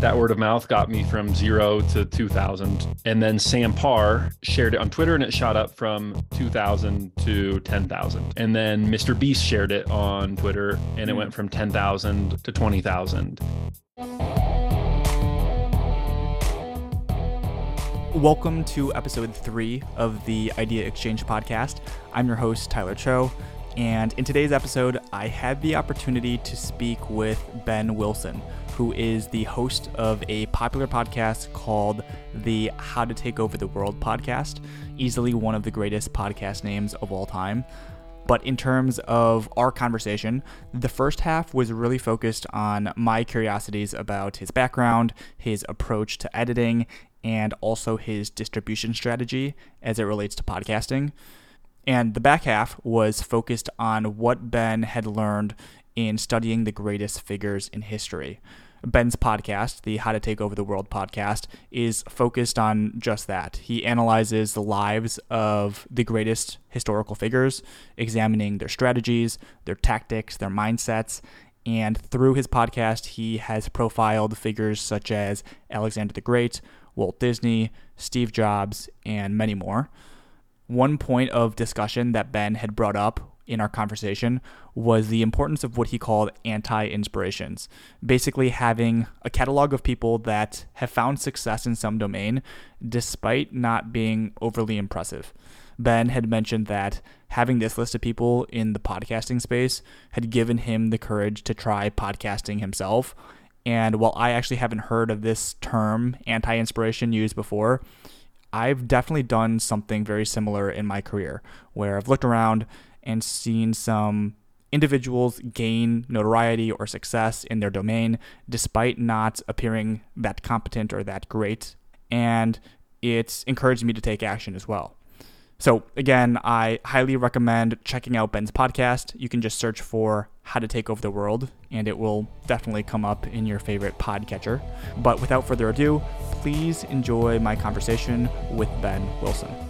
That word of mouth got me from zero to 2000. And then Sam Parr shared it on Twitter and it shot up from 2000 to 10,000. And then Mr. Beast shared it on Twitter and it went from 10,000 to 20,000. Welcome to episode three of the Idea Exchange podcast. I'm your host, Tyler Cho. And in today's episode, I had the opportunity to speak with Ben Wilson, who is the host of a popular podcast called the How to Take Over the World podcast, easily one of the greatest podcast names of all time. But in terms of our conversation, the first half was really focused on my curiosities about his background, his approach to editing, and also his distribution strategy as it relates to podcasting. And the back half was focused on what Ben had learned in studying the greatest figures in history. Ben's podcast, the How to Take Over the World podcast, is focused on just that. He analyzes the lives of the greatest historical figures, examining their strategies, their tactics, their mindsets. And through his podcast, he has profiled figures such as Alexander the Great, Walt Disney, Steve Jobs, and many more. One point of discussion that Ben had brought up in our conversation was the importance of what he called anti inspirations. Basically, having a catalog of people that have found success in some domain despite not being overly impressive. Ben had mentioned that having this list of people in the podcasting space had given him the courage to try podcasting himself. And while I actually haven't heard of this term, anti inspiration, used before, I've definitely done something very similar in my career where I've looked around and seen some individuals gain notoriety or success in their domain despite not appearing that competent or that great. And it's encouraged me to take action as well. So, again, I highly recommend checking out Ben's podcast. You can just search for How to Take Over the World, and it will definitely come up in your favorite podcatcher. But without further ado, please enjoy my conversation with Ben Wilson.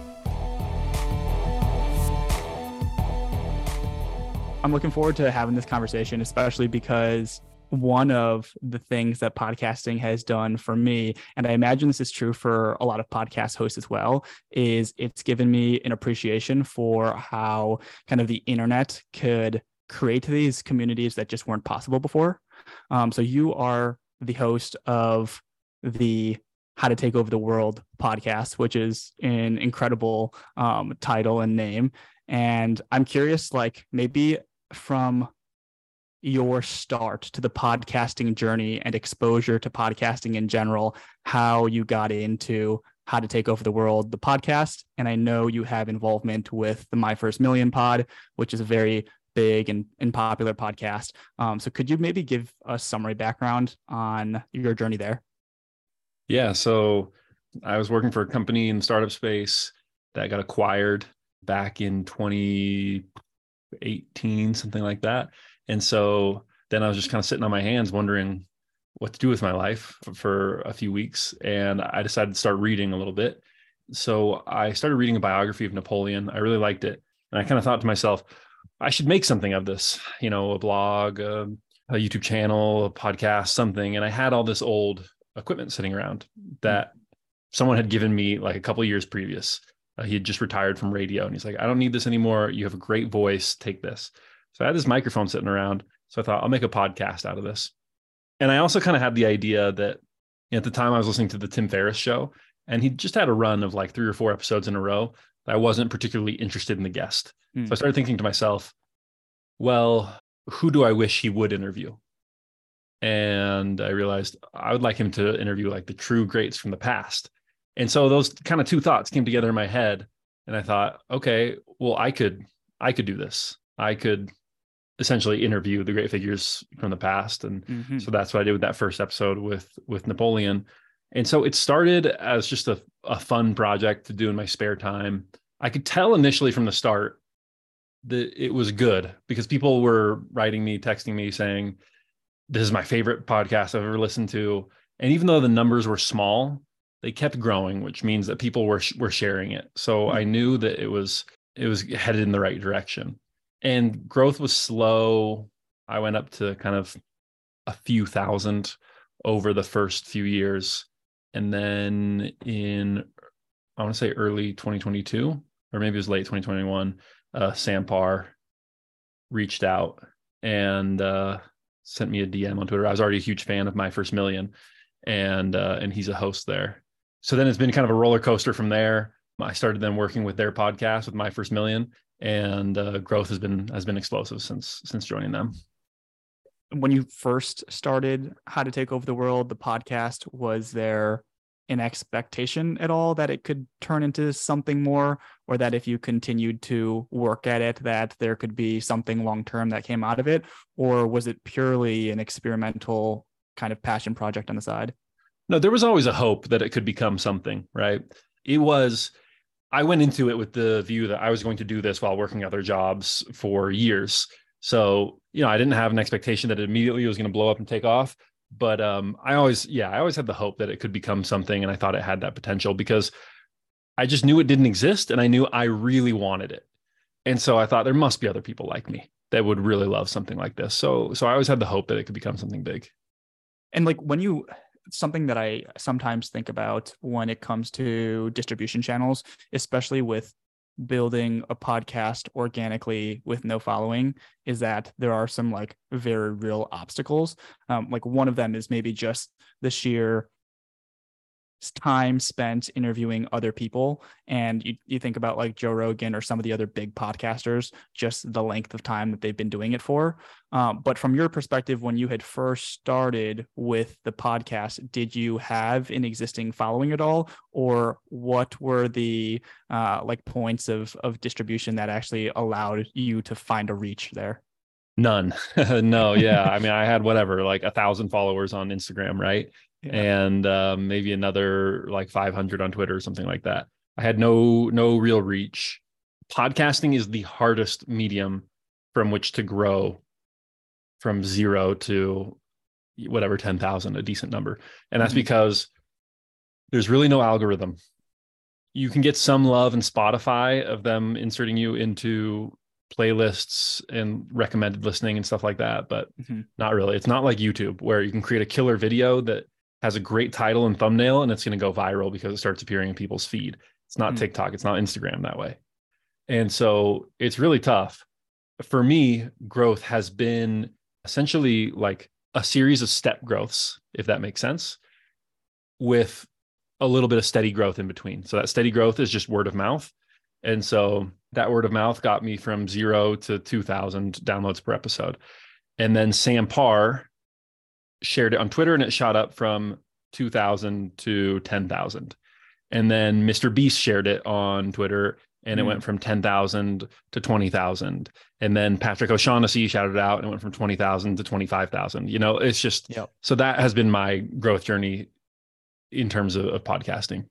I'm looking forward to having this conversation, especially because one of the things that podcasting has done for me, and I imagine this is true for a lot of podcast hosts as well, is it's given me an appreciation for how kind of the internet could create these communities that just weren't possible before. Um, so you are the host of the how to take over the world podcast which is an incredible um, title and name and i'm curious like maybe from your start to the podcasting journey and exposure to podcasting in general, how you got into how to take over the world, the podcast. And I know you have involvement with the My First Million pod, which is a very big and, and popular podcast. Um, so could you maybe give a summary background on your journey there? Yeah. So I was working for a company in startup space that got acquired back in 2018, something like that. And so then I was just kind of sitting on my hands wondering what to do with my life for a few weeks. And I decided to start reading a little bit. So I started reading a biography of Napoleon. I really liked it. And I kind of thought to myself, I should make something of this, you know, a blog, a, a YouTube channel, a podcast, something. And I had all this old equipment sitting around that hmm. someone had given me like a couple years previous. Uh, he had just retired from radio and he's like, I don't need this anymore. You have a great voice. Take this. So I had this microphone sitting around. So I thought I'll make a podcast out of this. And I also kind of had the idea that at the time I was listening to the Tim Ferriss show, and he just had a run of like three or four episodes in a row. that I wasn't particularly interested in the guest. Mm. So I started thinking to myself, well, who do I wish he would interview? And I realized I would like him to interview like the true greats from the past. And so those kind of two thoughts came together in my head. And I thought, okay, well, I could, I could do this. I could essentially interview the great figures from the past and mm-hmm. so that's what i did with that first episode with with napoleon and so it started as just a, a fun project to do in my spare time i could tell initially from the start that it was good because people were writing me texting me saying this is my favorite podcast i've ever listened to and even though the numbers were small they kept growing which means that people were were sharing it so mm-hmm. i knew that it was it was headed in the right direction and growth was slow. I went up to kind of a few thousand over the first few years. And then in, I want to say early 2022, or maybe it was late 2021, uh, Sam Parr reached out and uh, sent me a DM on Twitter. I was already a huge fan of My First Million, and uh, and he's a host there. So then it's been kind of a roller coaster from there. I started then working with their podcast with My First Million, and uh, growth has been has been explosive since since joining them. When you first started How to Take Over the World, the podcast, was there an expectation at all that it could turn into something more, or that if you continued to work at it, that there could be something long term that came out of it, or was it purely an experimental kind of passion project on the side? No, there was always a hope that it could become something, right? It was I went into it with the view that I was going to do this while working other jobs for years. So, you know, I didn't have an expectation that it immediately was going to blow up and take off. But um, I always, yeah, I always had the hope that it could become something. And I thought it had that potential because I just knew it didn't exist and I knew I really wanted it. And so I thought there must be other people like me that would really love something like this. So, so I always had the hope that it could become something big. And like when you something that I sometimes think about when it comes to distribution channels, especially with building a podcast organically with no following is that there are some like very real obstacles. Um, like one of them is maybe just the sheer time spent interviewing other people and you, you think about like joe rogan or some of the other big podcasters just the length of time that they've been doing it for. Um, but from your perspective when you had first started with the podcast did you have an existing following at all? Or what were the uh, like points of of distribution that actually allowed you to find a reach there? None. No yeah. I mean i had whatever like a thousand followers on instagram right yeah. and um, maybe another like 500 on Twitter or something like that. I had no no real reach. Podcasting is the hardest medium from which to grow from zero to whatever 10,000, a decent number. And that's mm-hmm. because there's really no algorithm. You can get some love in Spotify of them inserting you into playlists and recommended listening and stuff like that, but mm-hmm. not really. It's not like YouTube where you can create a killer video that has a great title and thumbnail and it's going to go viral because it starts appearing in people's feed. It's not mm. TikTok, it's not Instagram that way. And so it's really tough. For me, growth has been essentially like a series of step growths, if that makes sense, with a little bit of steady growth in between. So that steady growth is just word of mouth. And so that word of mouth got me from zero to 2000 downloads per episode. And then Sam Parr, shared it on Twitter and it shot up from 2000 to 10,000. And then Mr. Beast shared it on Twitter and it mm. went from 10,000 to 20,000. And then Patrick O'Shaughnessy shouted out and it went from 20,000 to 25,000. You know, it's just yep. so that has been my growth journey in terms of, of podcasting.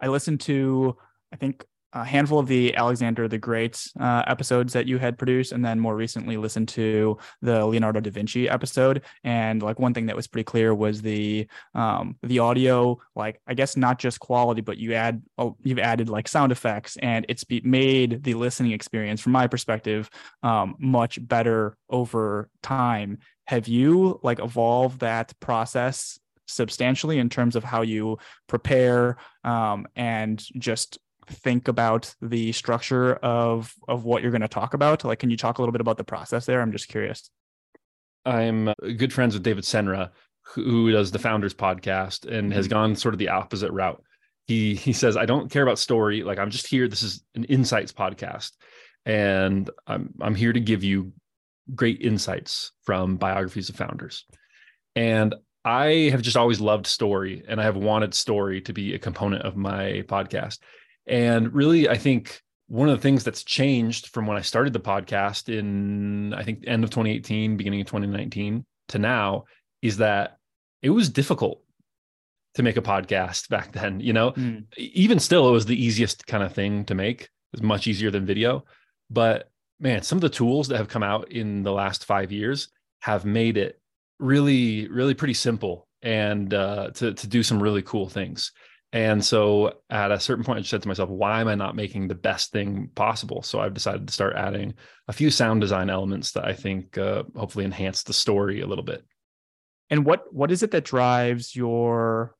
I listened to, I think, a handful of the Alexander the Great uh, episodes that you had produced, and then more recently listened to the Leonardo da Vinci episode. And like one thing that was pretty clear was the um, the audio, like I guess not just quality, but you add oh, you've added like sound effects, and it's be- made the listening experience, from my perspective, um, much better over time. Have you like evolved that process substantially in terms of how you prepare um, and just think about the structure of of what you're going to talk about? Like can you talk a little bit about the process there? I'm just curious. I'm uh, good friends with david senra who does the founders podcast and has mm-hmm. gone sort of the opposite route. He he says i don't care about story. Like i'm just here. This is an insights podcast. And i'm i'm here to give you great insights from biographies of founders. And i have just always loved story and i have wanted story to be a component of my podcast and really, I think one of the things that's changed from when I started the podcast in, I think, end of 2018, beginning of 2019 to now is that it was difficult to make a podcast back then. You know, mm. even still, it was the easiest kind of thing to make. It was much easier than video. But man, some of the tools that have come out in the last five years have made it really, really pretty simple and uh, to to do some really cool things. And so at a certain point, I said to myself, why am I not making the best thing possible? So I've decided to start adding a few sound design elements that I think uh, hopefully enhance the story a little bit. And what what is it that drives your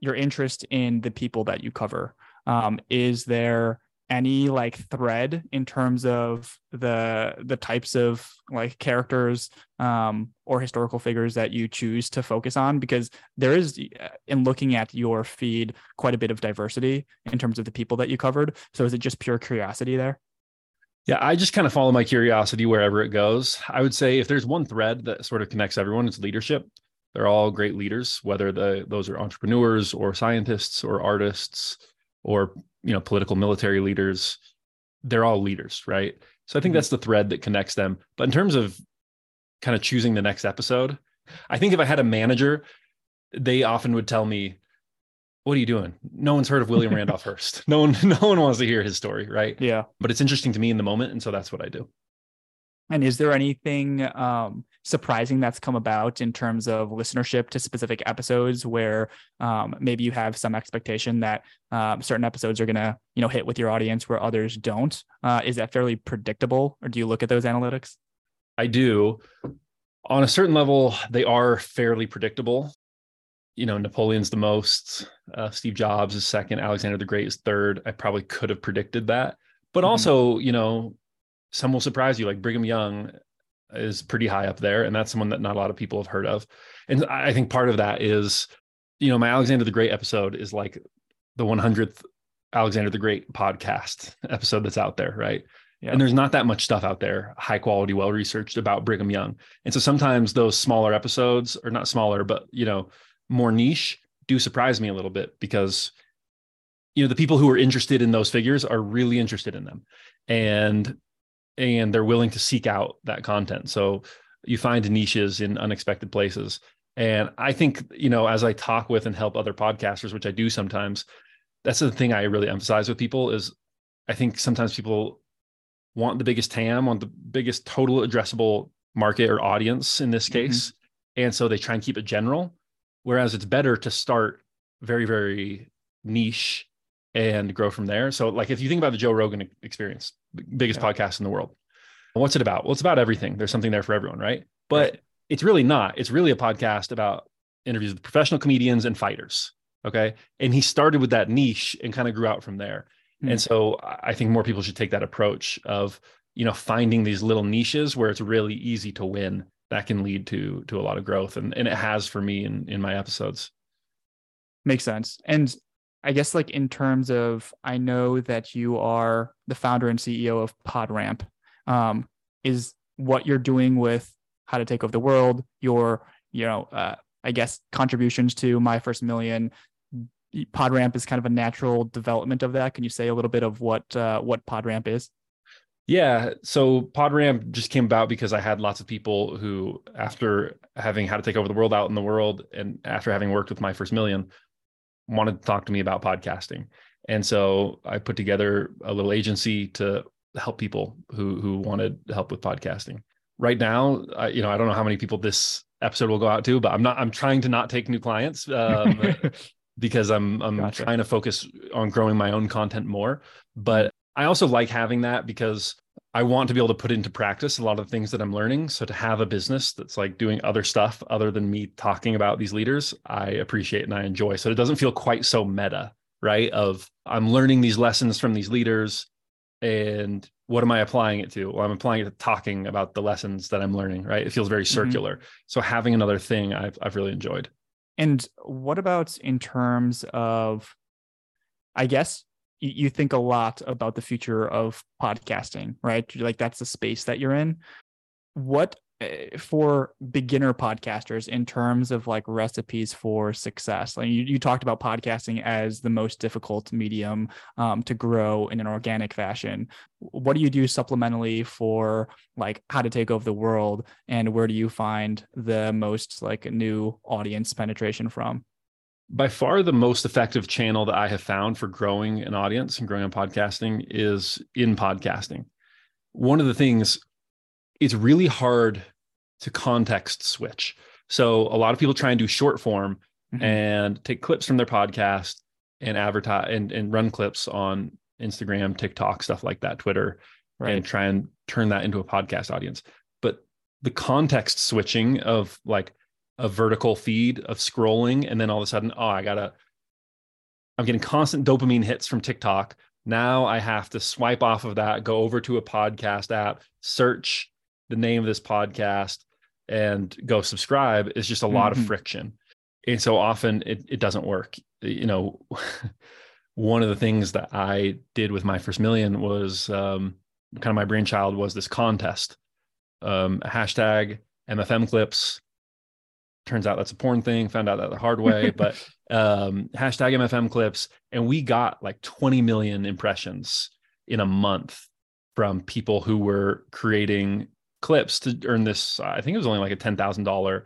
your interest in the people that you cover? Um, is there any like thread in terms of the the types of like characters um, or historical figures that you choose to focus on because there is uh, in looking at your feed quite a bit of diversity in terms of the people that you covered. So is it just pure curiosity there? Yeah i just kind of follow my curiosity wherever it goes. I would say if there's one thread that sort of connects everyone it's leadership. They're all great leaders whether the those are entrepreneurs or scientists or artists or you know political military leaders they're all leaders right? So i think mm-hmm. that's the thread that connects them. But in terms of kind of choosing the next episode i think if i had a manager they often would tell me what are you doing? No one's heard of william randolph hearst. No one no one wants to hear his story right? Yeah. But it's interesting to me in the moment and so that's what i do and is there anything um, surprising that's come about in terms of listenership to specific episodes where um, maybe you have some expectation that um, certain episodes are going to, you know, hit with your audience where others don't? Uh, is that fairly predictable, or do you look at those analytics? I do. On a certain level, they are fairly predictable. You know, Napoleon's the most, uh, Steve Jobs is second, Alexander the Great is third. I probably could have predicted that. But mm-hmm. also, you know, some will surprise you like brigham young is pretty high up there and that's someone that not a lot of people have heard of. And i think part of that is you know my alexander the great episode is like the 100th alexander the great podcast episode that's out there right? Yeah. and there's not that much stuff out there high quality well researched about brigham young. And so sometimes those smaller episodes or not smaller but you know more niche do surprise me a little bit because you know the people who are interested in those figures are really interested in them. And and they're willing to seek out that content. So you find niches in unexpected places. And I think, you know, as I talk with and help other podcasters, which I do sometimes, that's the thing I really emphasize with people is I think sometimes people want the biggest TAM, want the biggest total addressable market or audience in this mm-hmm. case. Mm-hmm. And so they try and keep it general. Whereas it's better to start very, very niche and grow from there. So, like if you think about the Joe Rogan experience, biggest yeah. podcast in the world, what's it about? Well, it's about everything. There's something there for everyone, right? But right. it's really not. It's really a podcast about interviews with professional comedians and fighters. Okay. And he started with that niche and kind of grew out from there. Mm-hmm. And so I think more people should take that approach of, you know, finding these little niches where it's really easy to win. That can lead to to a lot of growth. And, and it has for me in in my episodes. Makes sense. And I guess like in terms of I know that you are the founder and CEO of PodRamp. Um, is what you're doing with how to take over the world, your, you know, uh, I guess contributions to my first million. PodRamp is kind of a natural development of that. Can you say a little bit of what uh, what PodRamp is? Yeah, so PodRamp just came about because I had lots of people who, after having how to take over the world out in the world, and after having worked with my first million, wanted to talk to me about podcasting. And so I put together a little agency to help people who who wanted help with podcasting. Right now, I, you know, I don't know how many people this episode will go out to, but I'm not. I'm trying to not take new clients um, because I'm I'm gotcha. trying to focus on growing my own content more. But I also like having that because I want to be able to put into practice a lot of the things that I'm learning. So to have a business that's like doing other stuff other than me talking about these leaders, I appreciate and I enjoy. So it doesn't feel quite so meta, right? Of I'm learning these lessons from these leaders and what am I applying it to? Well, I'm applying it to talking about the lessons that I'm learning, right? It feels very mm-hmm. circular. Mm-hmm. So having another thing I've I've really enjoyed. And what about in terms of I guess you think a lot about the future of podcasting, right? Like that's the space that you're in. What eh, for beginner podcasters in terms of like recipes for success? Like you, you talked about podcasting as the most difficult medium um, to grow in an organic fashion. What do you do supplementally for like how to take over the world, and where do you find the most like new audience penetration from? By far the most effective channel that I have found for growing an audience and growing on podcasting is in podcasting. One of the things, it's really hard to context switch. So a lot of people try and do short form mm-hmm. and take clips from their podcast and advertise and, and run clips on Instagram, TikTok, stuff like that, Twitter, right. and try and turn that into a podcast audience. But the context switching of like a vertical feed of scrolling and then all of a sudden oh i gotta i'm getting constant dopamine hits from tiktok. Now i have to swipe off of that go over to a podcast app search the name of this podcast and go subscribe. Is just a lot mm-hmm. of friction. And so often it, it doesn't work. You know one of the things that i did with my first million was um, kind of my brainchild was this contest um, hashtag mfm clips turns out that's a porn thing found out that the hard way but um, hashtag mfm clips and we got like 20 million impressions in a month from people who were creating clips to earn this i think it was only like a $10000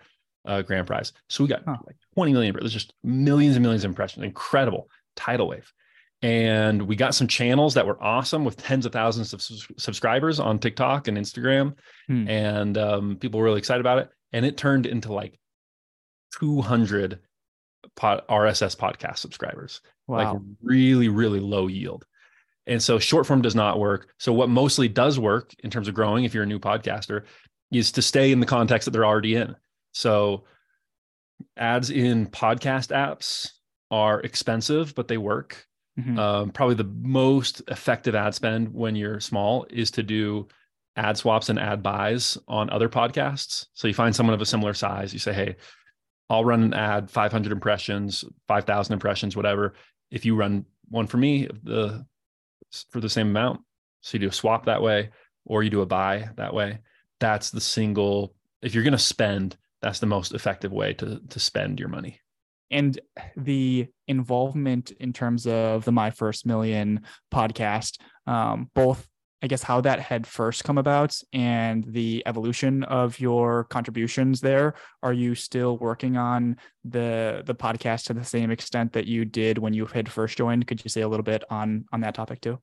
uh, grand prize. So we got huh. like 20 million there's just millions and millions of impressions. Incredible tidal wave. And we got some channels that were awesome with tens of thousands of subscribers on tiktok and instagram. Hmm. and um, people were really excited about it. And it turned into like 200 pod, RSS podcast subscribers. Wow. Like really, really low yield. And so short form does not work. So what mostly does work in terms of growing, if you're a new podcaster, is to stay in the context that they're already in. So ads in podcast apps are expensive, but they work. Mm-hmm. Um, probably the most effective ad spend when you're small is to do ad swaps and ad buys on other podcasts. So you find someone of a similar size, you say, hey, I'll run an ad, 500 impressions, 5,000 impressions, whatever. If you run one for me, the for the same amount, so you do a swap that way, or you do a buy that way. That's the single. If you're going to spend, that's the most effective way to to spend your money. And the involvement in terms of the My First Million podcast, um, both I guess how that had first come about and the evolution of your contributions there. Are you still working on the the podcast to the same extent that you did when you had first joined? Could you say a little bit on on that topic too?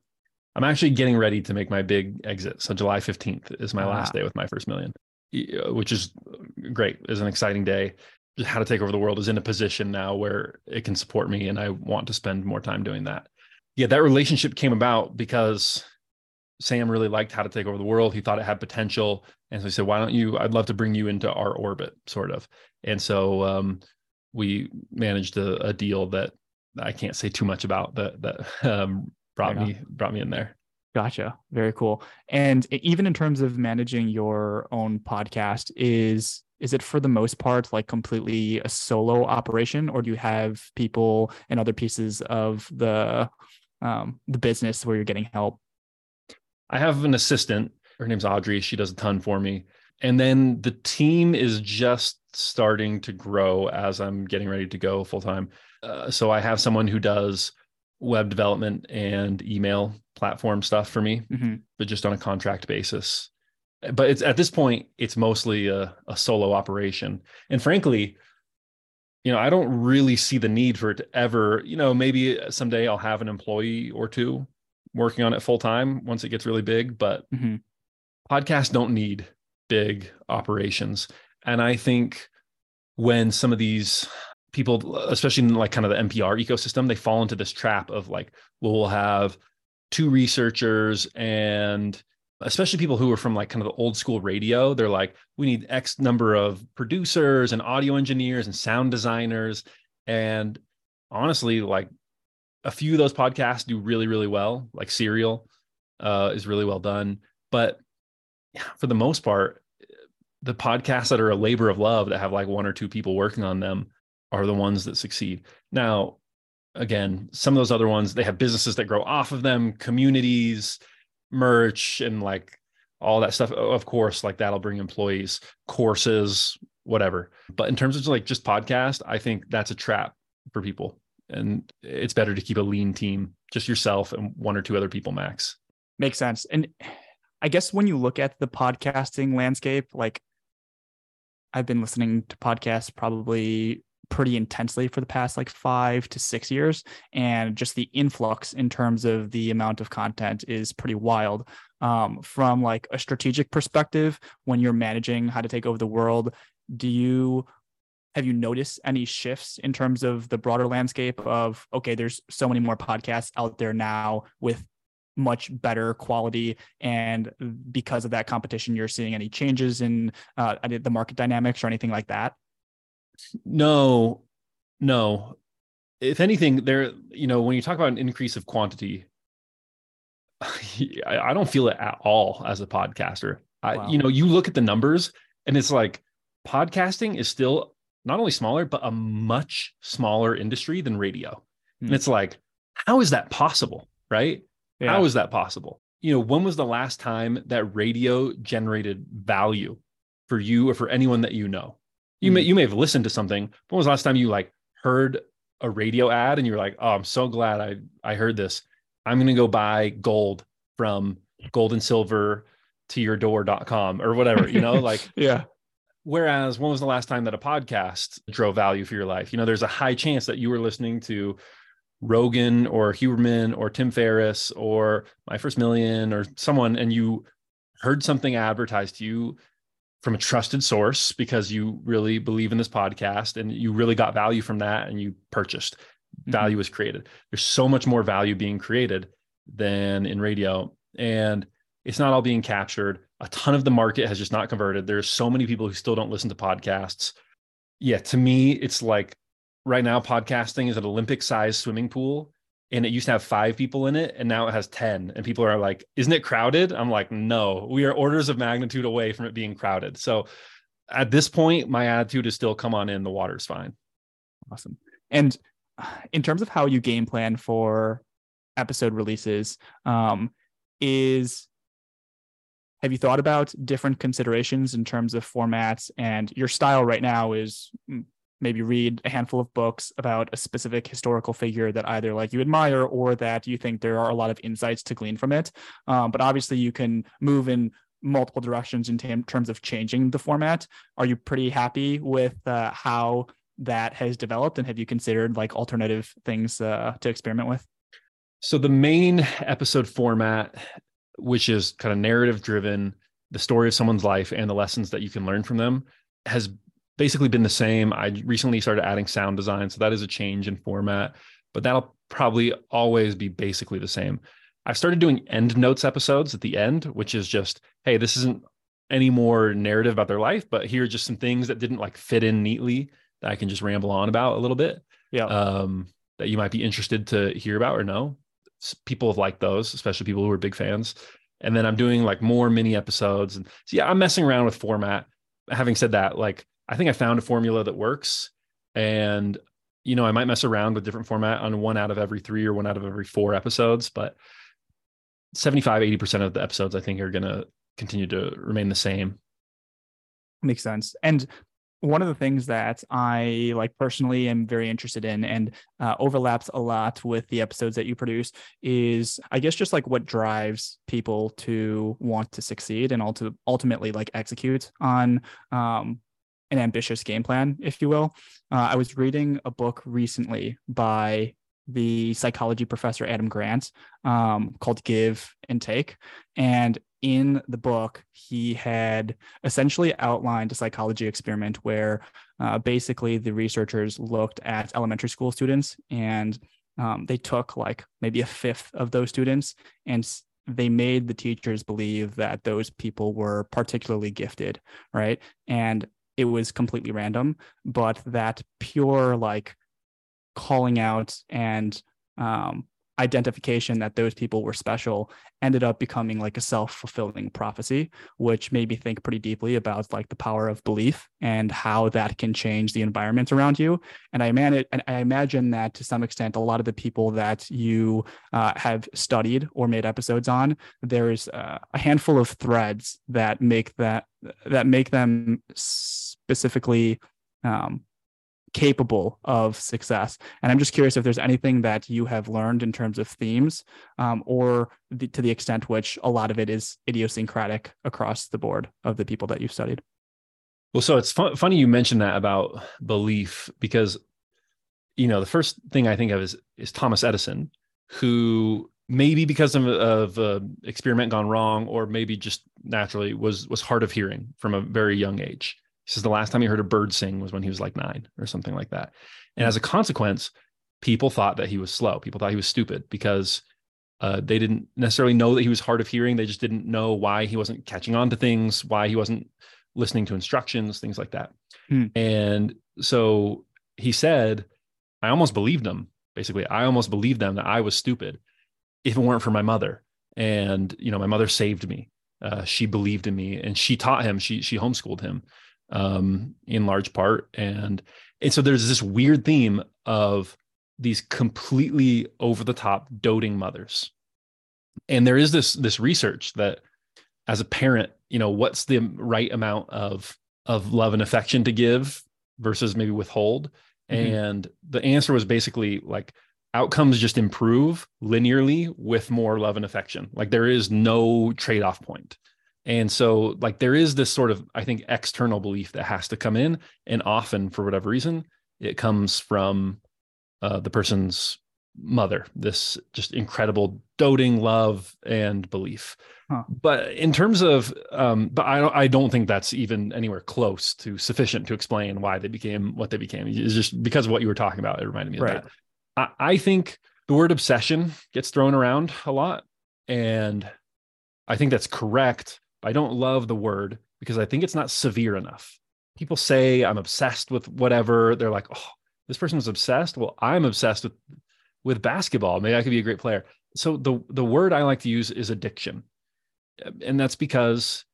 I'm actually getting ready to make my big exit. So July 15th is my last day with my first million, uh, which is great. is an exciting day. How to take over the world is in a position now where it can support me and I want to spend more time doing that. Yeah, that relationship came about because Sam really liked How to Take Over the World. He thought it had potential. And so he said, Why don't you? I'd love to bring you into our orbit, sort of. And so um, we managed a, a, deal that I can't say too much about that that um, brought me brought me in there. Gotcha. Very cool. And even in terms of managing your own podcast, is is it for the most part like completely a solo operation, or do you have people and other pieces of the um, the business where you're getting help? I have an assistant. Her name's Audrey. She does a ton for me. And then the team is just starting to grow as I'm getting ready to go full time. Uh, so I have someone who does web development and email platform stuff for me, mm-hmm. but just on a contract basis. But it's at this point, it's mostly a, a solo operation. And frankly, you know, I don't really see the need for it to ever, you know, maybe someday I'll have an employee or two working on it full time once it gets really big. But mm-hmm. podcasts don't need big operations. And I think when some of these people, especially in like kind of the NPR ecosystem, they fall into this trap of like, well, we'll have two researchers and especially people who are from like kind of the old school radio they're like we need x number of producers and audio engineers and sound designers and honestly like a few of those podcasts do really really well like serial uh, is really well done. But for the most part the podcasts that are a labor of love that have like one or two people working on them are the ones that succeed. Now again some of those other ones they have businesses that grow off of them communities merch and like all that stuff. Of course like that'll bring employees courses whatever. But in terms of like just podcast i think that's a trap for people and it's better to keep a lean team, just yourself and one or two other people max. Makes sense. And I guess when you look at the podcasting landscape, like I've been listening to podcasts probably pretty intensely for the past like five to six years. And just the influx in terms of the amount of content is pretty wild. Um, from like a strategic perspective, when you're managing how to take over the world, do you have you noticed any shifts in terms of the broader landscape of okay there's so many more podcasts out there now with much better quality and because of that competition you're seeing any changes in uh, the market dynamics or anything like that No, no. If anything, there, you know, when you talk about an increase of quantity, I don't feel it at all as a podcaster. I, you know, you look at the numbers and it's like podcasting is still not only smaller, but a much smaller industry than radio. Hmm. And it's like, how is that possible? Right? Yeah. How is that possible? You know, when was the last time that radio generated value for you or for anyone that you know? You may hmm. you may have listened to something. When was the last time you like heard a radio ad and you're like, oh, I'm so glad I I heard this. I'm gonna go buy gold from gold and silver to your door.com or whatever, you know, like yeah. Whereas when was the last time that a podcast drove value for your life? You know, there's a high chance that you were listening to Rogan or Huberman or Tim Ferriss or My First Million or someone, and you heard something advertised to you from a trusted source because you really believe in this podcast and you really got value from that and you purchased. Mm-hmm. Value was created. There's so much more value being created than in radio. And it's not all being captured. A ton of the market has just not converted. There's so many people who still don't listen to podcasts. Yeah, to me, it's like right now podcasting is an Olympic sized swimming pool and it used to have five people in it and now it has 10 and people are like isn't it crowded i'm like no we are orders of magnitude away from it being crowded so at this point my attitude is still come on in the water's fine awesome and in terms of how you game plan for episode releases um, is have you thought about different considerations in terms of formats? And your style right now is mm, maybe read a handful of books about a specific historical figure that either like you admire or that you think there are a lot of insights to glean from it. Um, but obviously you can move in multiple directions in t- terms of changing the format. Are you pretty happy with uh, how that has developed? And have you considered like alternative things uh, to experiment with? So the main episode format which is kind of narrative driven, the story of someone's life and the lessons that you can learn from them has basically been the same. I recently started adding sound design, so that is a change in format, but that'll probably always be basically the same. I've started doing end notes episodes at the end, which is just, hey, this isn't any more narrative about their life, but here are just some things that didn't like fit in neatly that I can just ramble on about a little bit. Yeah. Um, that you might be interested to hear about or know people have liked those, especially people who are big fans. And then I'm doing like more mini episodes. And so, yeah, I'm messing around with format. Having said that, like, I think I found a formula that works. And, you know, I might mess around with different format on one out of every three or one out of every four episodes, but 75, 80% of the episodes I think are going to continue to remain the same. Makes sense. And one of the things that I like personally am very interested in and uh, overlaps a lot with the episodes that you produce is I guess just like what drives people to want to succeed and ulti- ultimately like execute on um, an ambitious game plan, if you will. Uh, I was reading a book recently by the psychology professor Adam Grant um, called Give and Take. And in the book, he had essentially outlined a psychology experiment where uh, basically the researchers looked at elementary school students and um, they took like maybe a fifth of those students and they made the teachers believe that those people were particularly gifted, right? And it was completely random, but that pure like calling out and um, identification that those people were special ended up becoming like a self-fulfilling prophecy which made me think pretty deeply about like the power of belief and how that can change the environment around you. And i imagine i imagine that to some extent a lot of the people that you uh, have studied or made episodes on there's uh, a handful of threads that make that that make them specifically um, capable of success. And I'm just curious if there's anything that you have learned in terms of themes, um, or the, to the extent which a lot of it is idiosyncratic across the board of the people that you've studied. Well, so it's fun, funny you mentioned that about belief because, you know, the first thing I think of is is Thomas Edison, who maybe because of, of uh, experiment gone wrong, or maybe just naturally was was hard of hearing from a very young age. He says the last time he heard a bird sing was when he was like nine or something like that. And as a consequence, people thought that he was slow. People thought he was stupid because uh, they didn't necessarily know that he was hard of hearing. They just didn't know why he wasn't catching on to things, why he wasn't listening to instructions, things like that. Hmm. And so he said, I almost believed him. Basically, I almost believed them that I was stupid if it weren't for my mother. And, you know, my mother saved me. Uh, she believed in me and she taught him, she, she homeschooled him um, in large part. And, and so there's this weird theme of these completely over the top doting mothers. And there is this, this research that as a parent, you know, what's the right amount of, of love and affection to give versus maybe withhold. Mm-hmm. And the answer was basically like outcomes just improve linearly with more love and affection. Like there is no trade off point. And so, like, there is this sort of, I think, external belief that has to come in. And often, for whatever reason, it comes from uh, the person's mother, this just incredible doting love and belief. Huh. But in terms of, um, but I don't, I don't think that's even anywhere close to sufficient to explain why they became what they became. It's just because of what you were talking about. It reminded me right. of that. I, I think the word obsession gets thrown around a lot, and I think that's correct. I don't love the word because I think it's not severe enough. People say I'm obsessed with whatever. They're like, oh, this person was obsessed. Well, I'm obsessed with with basketball. Maybe I could be a great player. So the the word I like to use is addiction and that's because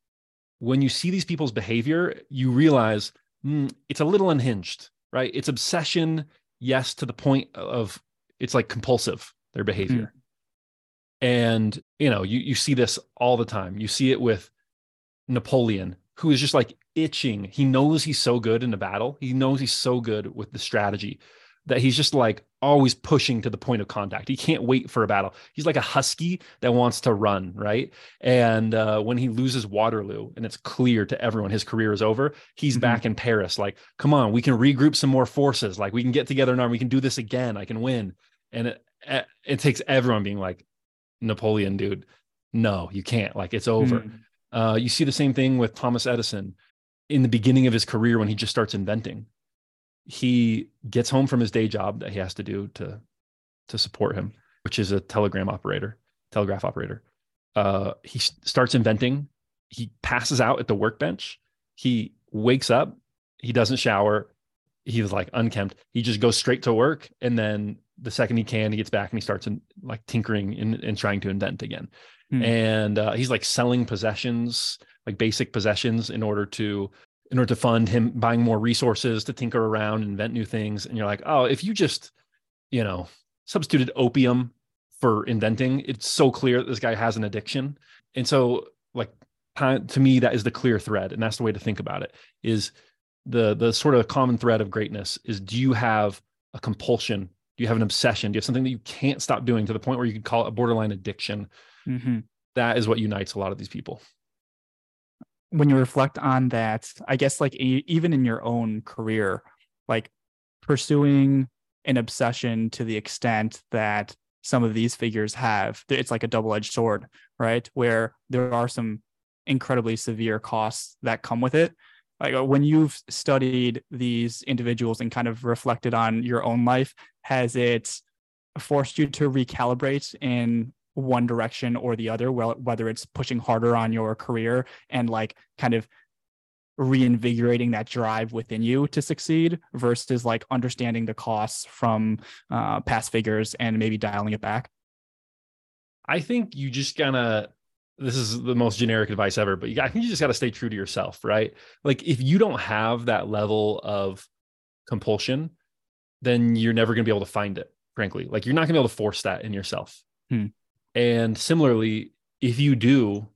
when you see these people's behavior, you realize mm, it's a little unhinged, right? It's obsession, yes, to the point of it's like compulsive, their behavior. Mm. And, you know, you, you see this all the time. You see it with Napoleon, who is just like itching. He knows he's so good in a battle. He knows he's so good with the strategy that he's just like always pushing to the point of contact. He can't wait for a battle. He's like a husky that wants to run, right? And uh, when he loses Waterloo and it's clear to everyone his career is over, he's mm-hmm. back in Paris. Like, come on, we can regroup some more forces. Like, we can get together now. We can do this again. I can win. And it it takes everyone being like, Napoleon, dude, no, you can't. Like, it's over. Mm-hmm. Uh, you see the same thing with Thomas Edison in the beginning of his career when he just starts inventing he gets home from his day job that he has to do to to support him, which is a telegram operator, telegraph operator. Uh, he starts inventing. He passes out at the workbench. He wakes up. He doesn't shower. He was like unkempt. He just goes straight to work, and then the second he can, he gets back and he starts in, like tinkering and, and trying to invent again. Hmm. And uh, he's like selling possessions, like basic possessions, in order to in order to fund him buying more resources to tinker around and invent new things. And you're like, oh, if you just, you know, substituted opium for inventing, it's so clear that this guy has an addiction. And so, like, to me, that is the clear thread, and that's the way to think about it. Is the the sort of common thread of greatness is do you have a compulsion? You have an obsession? Do you have something that you can't stop doing to the point where you could call it a borderline addiction? Mm-hmm. That is what unites a lot of these people when you reflect on that, I guess like even in your own career, like pursuing an obsession to the extent that some of these figures have, it's like a double edged sword, right? Where there are some incredibly severe costs that come with it. Like uh, when you've studied these individuals and kind of reflected on your own life, has it forced you to recalibrate in one direction or the other, well, whether it's pushing harder on your career and like kind of reinvigorating that drive within you to succeed versus like understanding the costs from uh, past figures and maybe dialing it back? I think you just gotta. This is the most generic advice ever, but you, I think you just got to stay true to yourself, right? Like if you don't have that level of compulsion, then you're never going to be able to find it. Frankly, like you're not going to be able to force that in yourself. Hmm. And similarly, if you do,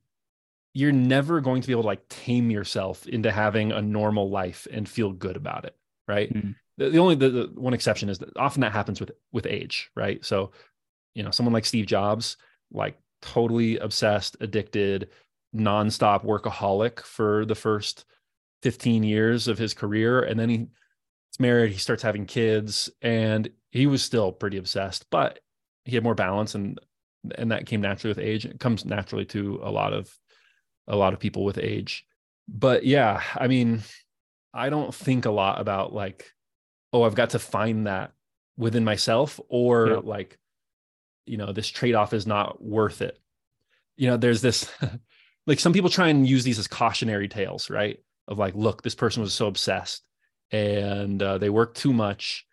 you're never going to be able to like tame yourself into having a normal life and feel good about it, right? Mm-hmm. The, the, only the, the one exception is that often that happens with with age, right? So, you know, someone like Steve Jobs, like totally obsessed, addicted, nonstop workaholic for the first 15 years of his career, and then he married, he starts having kids, and he was still pretty obsessed, but he had more balance and and that came naturally with age. It comes naturally to a lot of a lot of people with age. But yeah, I mean, I don't think a lot about like, oh, I've got to find that within myself, or yeah. like, you know, this trade-off is not worth it. You know, there's this like some people try and use these as cautionary tales, right? Of like, look, this person was so obsessed. and uh, they work too much.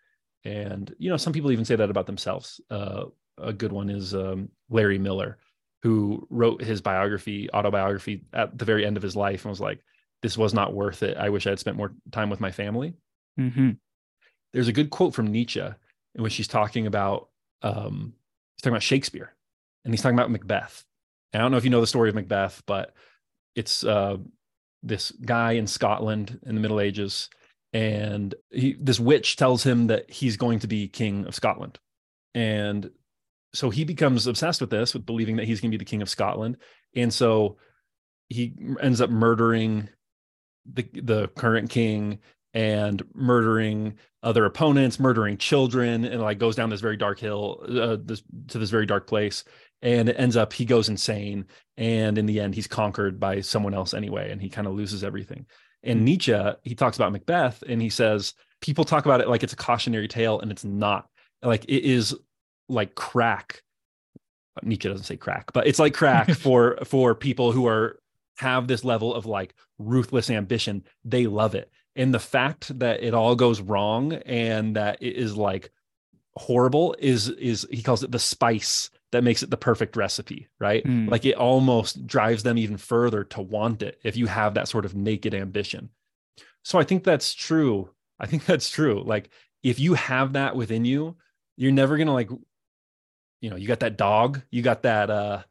And you know, some people even say that about themselves. Uh, a good one is um, Larry Miller, who wrote his biography, autobiography, at the very end of his life, and was like, "This was not worth it. I wish I had spent more time with my family." Mm-hmm. There's a good quote from Nietzsche in which he's talking about um, he's talking about Shakespeare, and he's talking about Macbeth. And I don't know if you know the story of Macbeth, but it's uh, this guy in Scotland in the Middle Ages, and he, this witch tells him that he's going to be king of Scotland, and so he becomes obsessed with this, with believing that he's going to be the king of Scotland, and so he ends up murdering the the current king and murdering other opponents, murdering children, and like goes down this very dark hill, uh, this to this very dark place, and it ends up he goes insane, and in the end he's conquered by someone else anyway, and he kind of loses everything. And hmm. Nietzsche he talks about Macbeth, and he says people talk about it like it's a cautionary tale, and it's not. Like it is like crack. Nietzsche doesn't say crack, but it's like crack for for people who are have this level of like ruthless ambition. They love it and the fact that it all goes wrong and that it is like horrible is is he calls it the spice that makes it the perfect recipe right? Mm. like it almost drives them even further to want it if you have that sort of naked ambition. So i think that's true. I think that's true. Like if you have that within you you're never going to like you know you got that dog you got that uh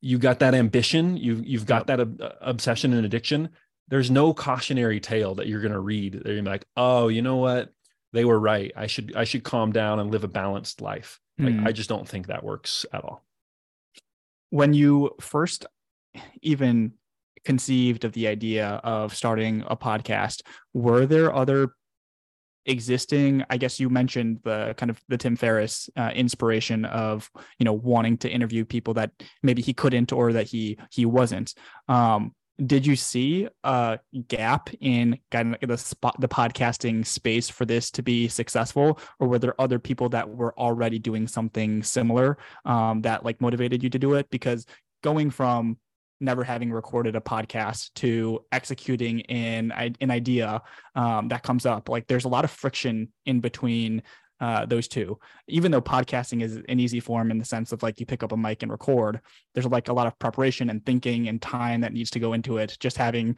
you got that ambition you you've got yep. that obsession and addiction there's no cautionary tale that you're going to read. They're going to be like, oh, you know what? They were right. I should I should calm down and live a balanced life. Like mm. I just don't think that works at all. When you first even conceived of the idea of starting a podcast, were there other existing i guess you mentioned the kind of the tim ferriss uh, inspiration of you know wanting to interview people that maybe he couldn't or that he he wasn't um did you see a gap in kind of the spot the podcasting space for this to be successful? Or were there other people that were already doing something similar um, that like motivated you to do it? Because going from never having recorded a podcast to executing in an idea um, that comes up like there's a lot of friction in between uh, those two. Even though podcasting is an easy form in the sense of like you pick up a mic and record, there's like a lot of preparation and thinking and time that needs to go into it. Just having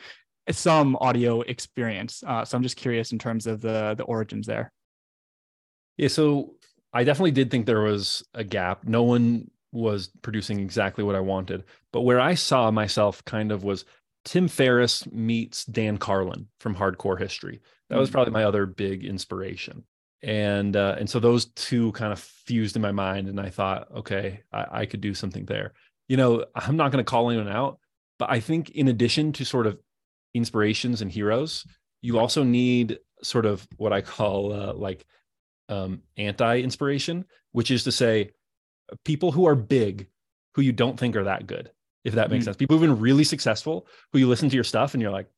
some audio experience. Uh, so I'm just curious in terms of the the origins there. Yeah, so I definitely did think there was a gap. No one was producing exactly what I wanted, but where I saw myself kind of was Tim Ferriss meets Dan Carlin from Hardcore History. That was hmm. probably my other big inspiration and uh, and so those two kind of fused in my mind and i thought okay i, I could do something there you know i'm not going to call anyone out but i think in addition to sort of inspirations and heroes you also need sort of what i call uh, like um, anti-inspiration which is to say people who are big who you don't think are that good if that makes mm-hmm. sense people who've been really successful who you listen to your stuff and you're like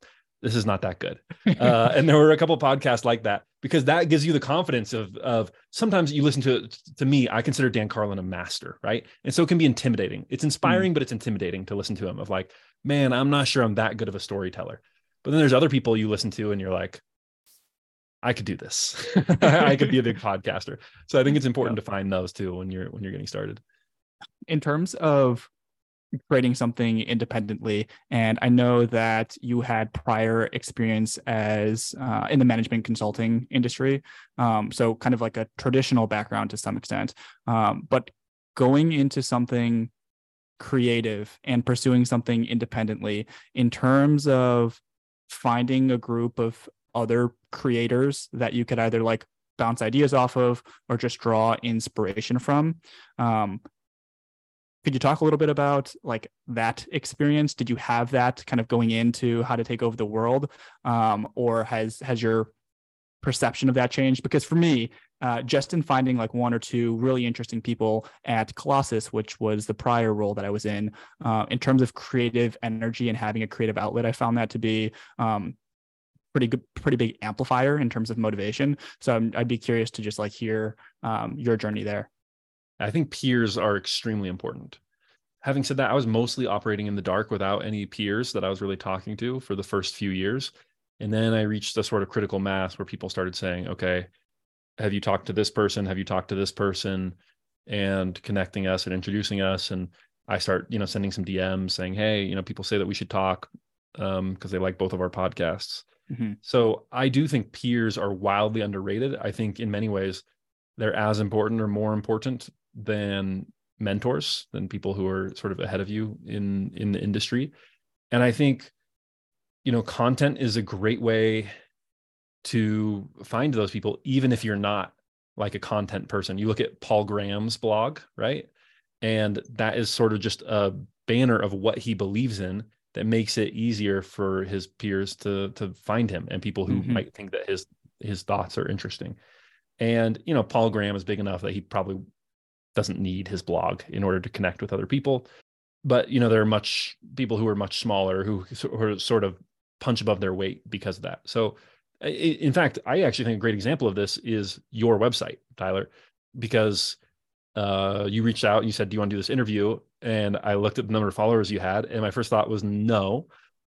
this is not that good. Uh, and there were a couple podcasts like that because that gives you the confidence of of sometimes you listen to to me. I consider Dan Carlin a master, right? And so it can be intimidating. It's inspiring, mm. but it's intimidating to listen to him. Of like, man, I'm not sure I'm that good of a storyteller. But then there's other people you listen to, and you're like, I could do this. I could be a big podcaster. So I think it's important yeah. to find those too when you're when you're getting started. In terms of creating something independently. And i know that you had prior experience as uh, in the management consulting industry um, so kind of like a traditional background to some extent. Um, but going into something creative and pursuing something independently in terms of finding a group of other creators that you could either like bounce ideas off of or just draw inspiration from um, could you talk a little bit about like that experience? Did you have that kind of going into how to take over the world? Um, or has has your perception of that changed? Because for me uh, just in finding like one or two really interesting people at colossus which was the prior role that i was in uh, in terms of creative energy and having a creative outlet i found that to be um, pretty good pretty big amplifier in terms of motivation. So i would be curious to just like hear um, your journey there I think peers are extremely important. Having said that, I was mostly operating in the dark without any peers that I was really talking to for the first few years. And then I reached a sort of critical mass where people started saying, okay, have you talked to this person? Have you talked to this person? And connecting us and introducing us. And I start, you know, sending some DMs saying, hey, you know, people say that we should talk um, because they like both of our podcasts. Mm-hmm. So I do think peers are wildly underrated. I think in many ways they're as important or more important than mentors, than people who are sort of ahead of you in in the industry. And I think, you know, content is a great way to find those people, even if you're not like a content person. You look at Paul Graham's blog, right? And that is sort of just a banner of what he believes in that makes it easier for his peers to to find him and people who mm-hmm. might think that his his thoughts are interesting. And you know, Paul Graham is big enough that he probably doesn't need his blog in order to connect with other people. But you know, there are much people who are much smaller who, who are sort of punch above their weight because of that. So in fact, I actually think a great example of this is your website, Tyler, because uh, you reached out and you said, "Do you want to do this interview?" And I looked at the number of followers you had, and my first thought was no,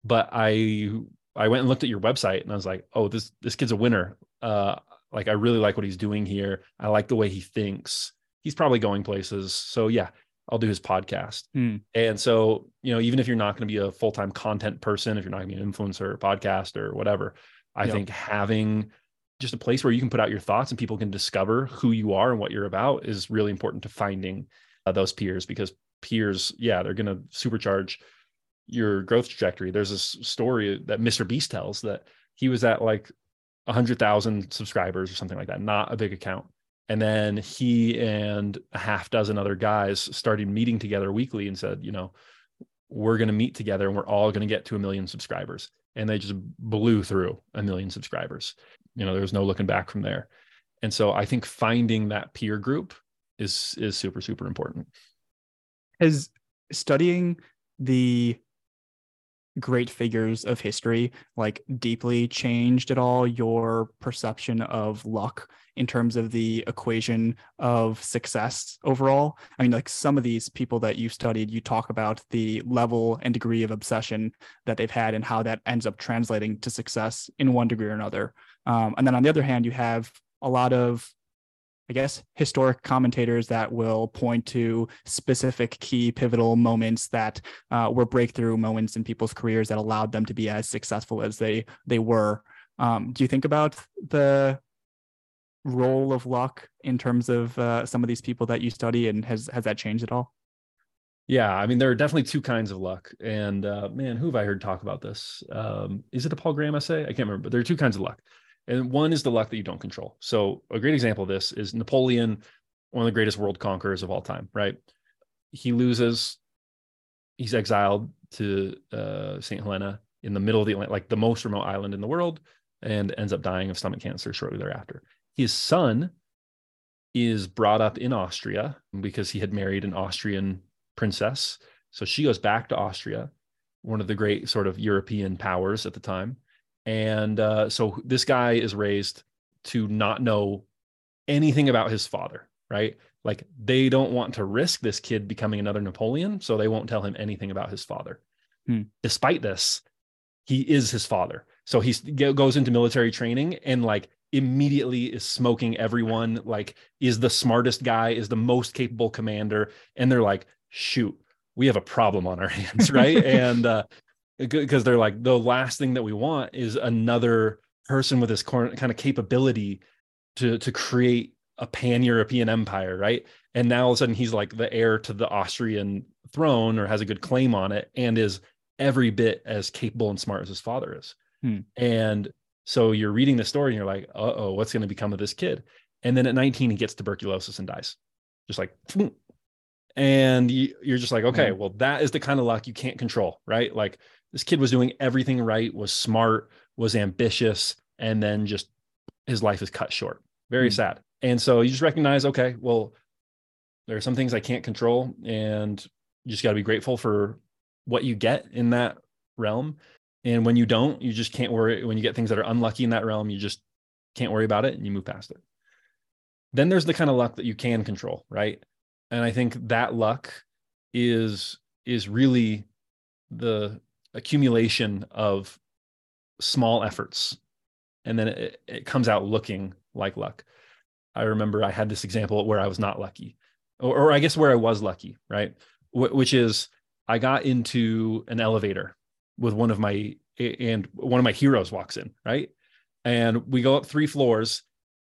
but I I went and looked at your website and I was like, "Oh, this this kid's a winner." Uh, like I really like what he's doing here. I like the way he thinks. He's probably going places. So yeah, I'll do his podcast. Mm. And so, you know, even if you're not going to be a full-time content person, if you're not going to be an influencer, or podcast or whatever, I yep. think having just a place where you can put out your thoughts and people can discover who you are and what you're about is really important to finding uh, those peers because peers, yeah, they're going to supercharge your growth trajectory. There's this story that Mr. Beast tells that he was at like 100,000 subscribers or something like that, not a big account. And then he and a half dozen other guys started meeting together weekly and said, you know, we're going to meet together and we're all going to get to a million subscribers and they just blew through a million subscribers. You know, there was no looking back from there. And so I think finding that peer group is is super super important. Has studying the great figures of history like deeply changed at all your perception of luck in terms of the equation of success overall i mean like some of these people that you studied you talk about the level and degree of obsession that they've had and how that ends up translating to success in one degree or another um, and then on the other hand you have a lot of I guess, historic commentators that will point to specific key pivotal moments that uh, were breakthrough moments in people's careers that allowed them to be as successful as they they were. Um, do you think about the role of luck in terms of uh, some of these people that you study, and has has that changed at all? Yeah, I mean, there are definitely two kinds of luck, and uh, man, who have I heard talk about this? Um, is it a Paul Graham essay? I can't remember, but there are two kinds of luck. And one is the luck that you don't control. So a great example of this is Napoleon, one of the greatest world conquerors of all time, right? He loses, he's exiled to uh, St. Helena in the middle of the like the most remote island in the world, and ends up dying of stomach cancer shortly thereafter. His son is brought up in Austria because he had married an Austrian princess. So she goes back to Austria, one of the great sort of European powers at the time. And uh, so this guy is raised to not know anything about his father, right? Like they don't want to risk this kid becoming another Napoleon, so they won't tell him anything about his father. Hmm. Despite this, he is his father. So he goes into military training and like immediately is smoking everyone, like is the smartest guy, is the most capable commander. And they're like, shoot, we have a problem on our hands, right? and uh, because they're like the last thing that we want is another person with this kind of capability to to create a pan-European empire, right? And now all of a sudden he's like the heir to the Austrian throne or has a good claim on it and is every bit as capable and smart as his father is. Hmm. And so you're reading the story and you're like, uh-oh, what's going to become of this kid? And then at 19, he gets tuberculosis and dies. Just like, and you're just like, okay, well, that is the kind of luck you can't control, right? Like this kid was doing everything right, was smart, was ambitious, and then just his life is cut short. Very mm. sad. And so you just recognize, okay, well, there are some things I can't control, and you just got to be grateful for what you get in that realm. And when you don't, you just can't worry. When you get things that are unlucky in that realm, you just can't worry about it and you move past it. Then there's the kind of luck that you can control, right? And I think that luck is is really the accumulation of small efforts and then it, it comes out looking like luck. I remember I had this example where I was not lucky, or, or I guess where I was lucky, right? Wh- which is I got into an elevator with one of my and one of my heroes walks in, right? And we go up three floors,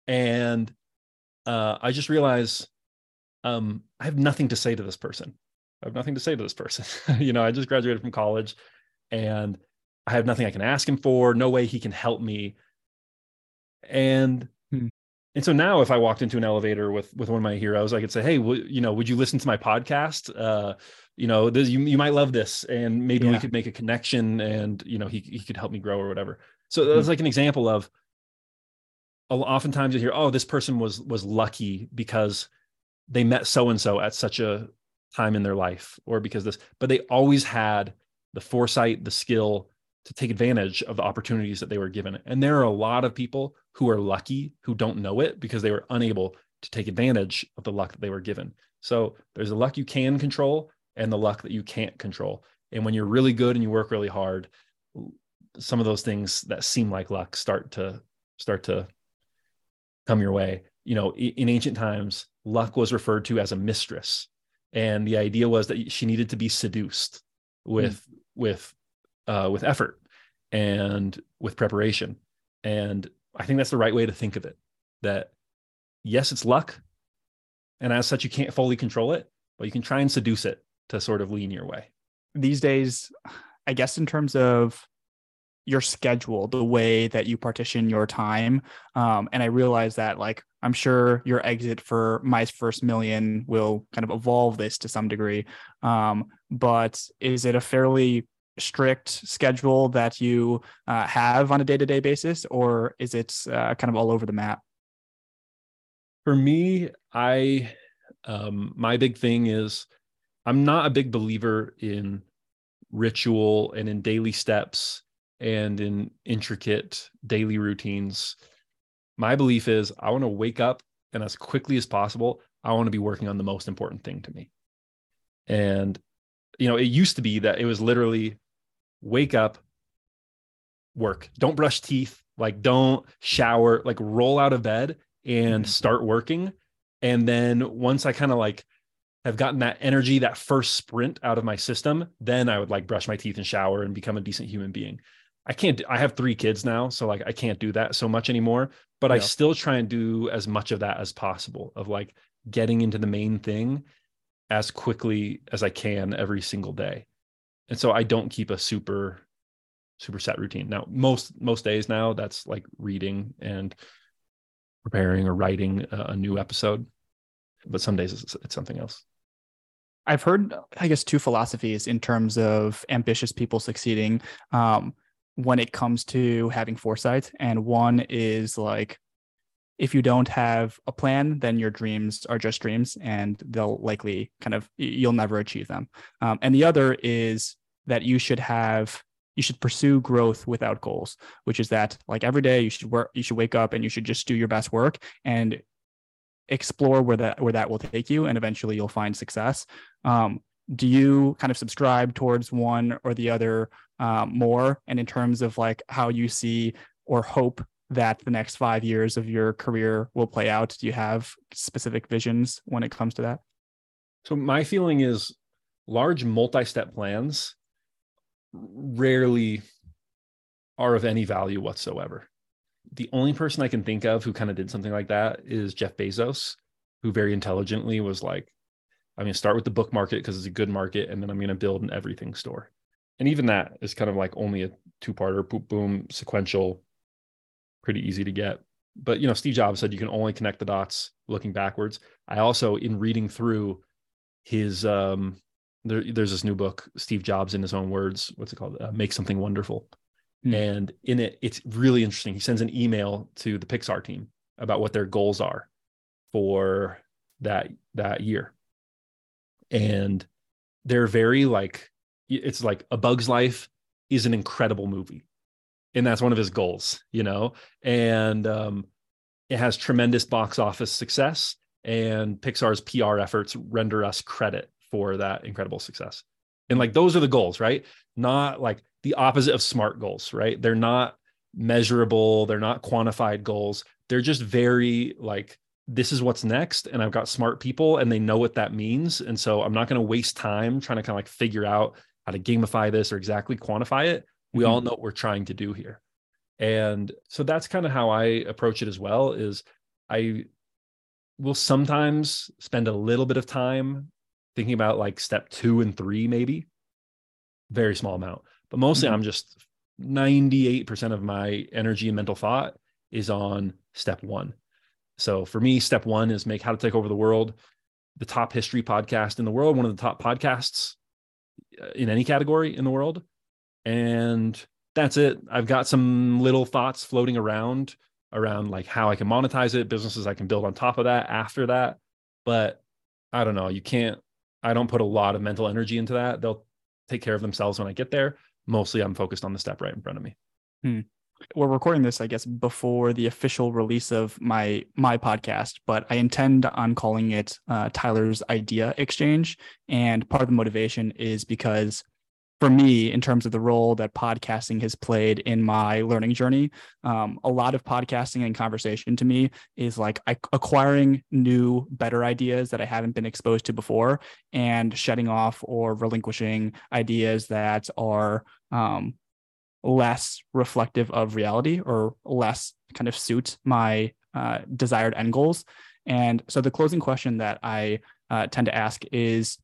and uh, I just realize um, I have nothing to say to this person. I have nothing to say to this person. you know, I just graduated from college, and I have nothing I can ask him for. No way he can help me. And. And so now, if I walked into an elevator with with one of my heroes, I could say, "Hey, w- you know, would you listen to my podcast? Uh, you know, this, you you might love this, and maybe yeah. we could make a connection, and you know, he he could help me grow or whatever." So that's hmm. like an example of. Oftentimes you hear, "Oh, this person was was lucky because they met so and so at such a time in their life, or because this," but they always had the foresight, the skill, to take advantage of the opportunities that they were given. And there are a lot of people who are lucky who don't know it because they were unable to take advantage of the luck that they were given. So there's the luck you can control and the luck that you can't control. And when you're really good and you work really hard, some of those things that seem like luck start to start to come your way. You know, in ancient times, luck was referred to as a mistress. And the idea was that she needed to be seduced with mm. with uh, with effort and with preparation. And I think that's the right way to think of it. That yes, it's luck, and as such, you can't fully control it, but you can try and seduce it to sort of lean your way. These days, I guess in terms of your schedule, the way that you partition your time, um, and I realize that like I'm sure your exit for my first million will kind of evolve this to some degree. Um, but is it a fairly strict schedule that you uh, have on a day to day basis, or is it uh, kind of all over the map? For me, I um, my big thing is I'm not a big believer in ritual and in daily steps and in intricate daily routines. My belief is I want to wake up and as quickly as possible, I want to be working on the most important thing to me. And you know, it used to be that it was literally wake up, work. Don't brush teeth. Like, don't shower, like, roll out of bed and mm-hmm. start working. And then once I kind of like have gotten that energy, that first sprint out of my system, then I would like brush my teeth and shower and become a decent human being. I can't, I have three kids now. So like I can't do that so much anymore, but yeah. I still try and do as much of that as possible of like getting into the main thing as quickly as I can every single day and so I don't keep a super super set routine. Now most most days now that's like reading and preparing or writing a, a new episode, but some days it's, it's something else. I've heard, I guess, two philosophies in terms of ambitious people succeeding um, when it comes to having foresight. And one is like, if you don't have a plan, then your dreams are just dreams and they'll likely kind of, you'll never achieve them. Um, and the other is that you should have you should pursue growth without goals which is that like every day you should work you should wake up and you should just do your best work and explore where that where that will take you and eventually you'll find success um, do you kind of subscribe towards one or the other um, more and in terms of like how you see or hope that the next five years of your career will play out do you have specific visions when it comes to that so my feeling is large multi-step plans rarely are of any value whatsoever. The only person I can think of who kind of did something like that is Jeff Bezos, who very intelligently was like, I'm going to start with the book market because it's a good market, and then I'm going to build an everything store. And even that is kind of like only a two parter, boom, sequential, pretty easy to get. But, you know, Steve Jobs said you can only connect the dots looking backwards. I also, in reading through his um, there, there's this new book, Steve Jobs in his own words. What's it called? Uh, Make something wonderful. Mm. And in it, it's really interesting. He sends an email to the Pixar team about what their goals are for that that year, and they're very like it's like a Bug's Life is an incredible movie, and that's one of his goals, you know. And um, it has tremendous box office success, and Pixar's PR efforts render us credit for that incredible success. And like those are the goals, right? Not like the opposite of smart goals, right? They're not measurable, they're not quantified goals. They're just very like this is what's next and I've got smart people and they know what that means and so I'm not going to waste time trying to kind of like figure out how to gamify this or exactly quantify it. We mm-hmm. all know what we're trying to do here. And so that's kind of how I approach it as well is I will sometimes spend a little bit of time thinking about like step 2 and 3 maybe. Very small amount. But mostly mm-hmm. I'm just 98% of my energy and mental thought is on step 1. So for me step 1 is make how to take over the world the top history podcast in the world, one of the top podcasts uh, in any category in the world. And that's it. I've got some little thoughts floating around around like how I can monetize it, businesses I can build on top of that after that. But I don't know. You can't, I don't put a lot of mental energy into that. They'll take care of themselves when I get there. Mostly I'm focused on the step right in front of me. Hmm. We're recording this, I guess, before the official release of my my podcast, but I intend on calling it uh, Tyler's Idea Exchange. And part of the motivation is because for me in terms of the role that podcasting has played in my learning journey um, a lot of podcasting and conversation to me is like acquiring new better ideas that i haven't been exposed to before and shedding off or relinquishing ideas that are um, less reflective of reality or less kind of suit my uh, desired end goals. And so the closing question that i uh, tend to ask is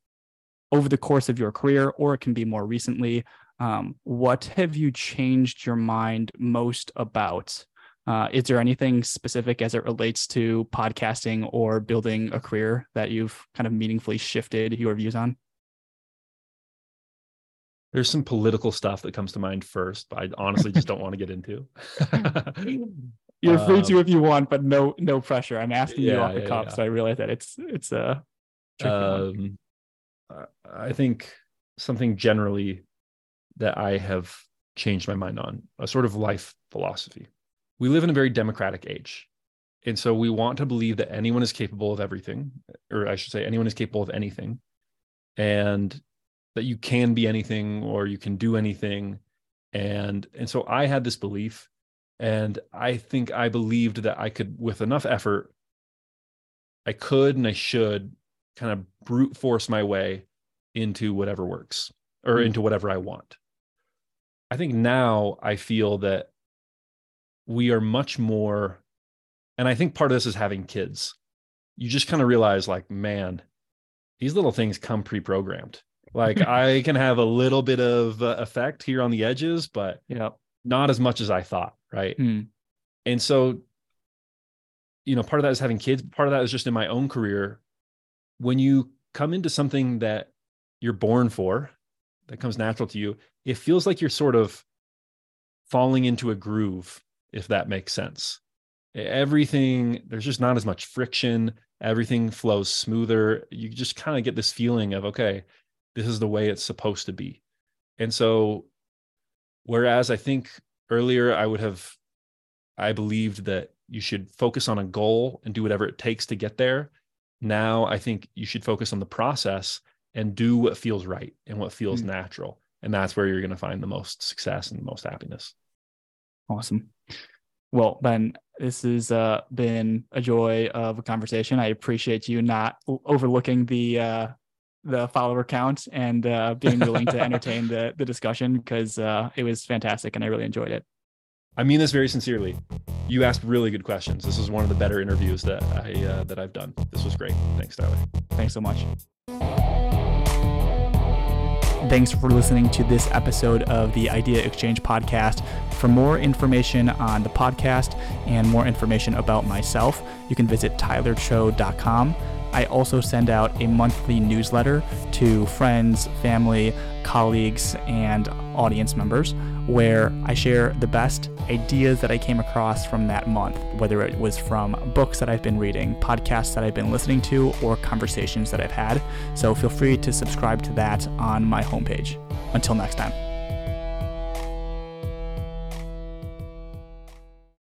over the course of your career, or it can be more recently. Um, what have you changed your mind most about? Uh, is there anything specific as it relates to podcasting or building a career that you've kind of meaningfully shifted your views on? There's some political stuff that comes to mind first, but I honestly just don't want to get into. You're free um, to if you want, but no no pressure. I'm asking yeah, you off the yeah, cuff, yeah. so I realize that it's it's a um, I think something generally that I have changed my mind on a sort of life philosophy. We live in a very democratic age. And so we want to believe that anyone is capable of everything, or I should say, anyone is capable of anything, and that you can be anything or you can do anything. And, and so I had this belief, and I think I believed that I could, with enough effort, I could and I should kind of brute force my way into whatever works or mm. into whatever I want. I think now I feel that we are much more, and I think part of this is having kids. You just kind of realize, like, man, these little things come pre programmed. Like, I can have a little bit of uh, effect here on the edges, but yeah, not as much as I thought. Right. Mm. And so, you know, part of that is having kids, part of that is just in my own career when you come into something that you're born for, that comes natural to you, it feels like you're sort of falling into a groove, if that makes sense. Everything, there's just not as much friction. Everything flows smoother. You just kind of get this feeling of, okay, this is the way it's supposed to be. And so, whereas I think earlier I would have, I believed that you should focus on a goal and do whatever it takes to get there now I think you should focus on the process and do what feels right and what feels mm-hmm. natural. And that's where you're going to find the most success and the most happiness. Awesome. Well, Ben, this has uh, been a joy of a conversation. I appreciate you not overlooking the uh, the follower count and uh, being willing to entertain the the discussion because uh, it was fantastic and I really enjoyed it. I mean this very sincerely. You asked really good questions. This was one of the better interviews that I uh, that I've done. This was great. Thanks, Tyler. Thanks so much. Thanks for listening to this episode of the Idea Exchange podcast. For more information on the podcast and more information about myself, you can visit tylercho.com. I also send out a monthly newsletter to friends, family, colleagues, and audience members where I share the best ideas that I came across from that month, whether it was from books that I've been reading, podcasts that I've been listening to, or conversations that I've had. So feel free to subscribe to that on my homepage. Until next time.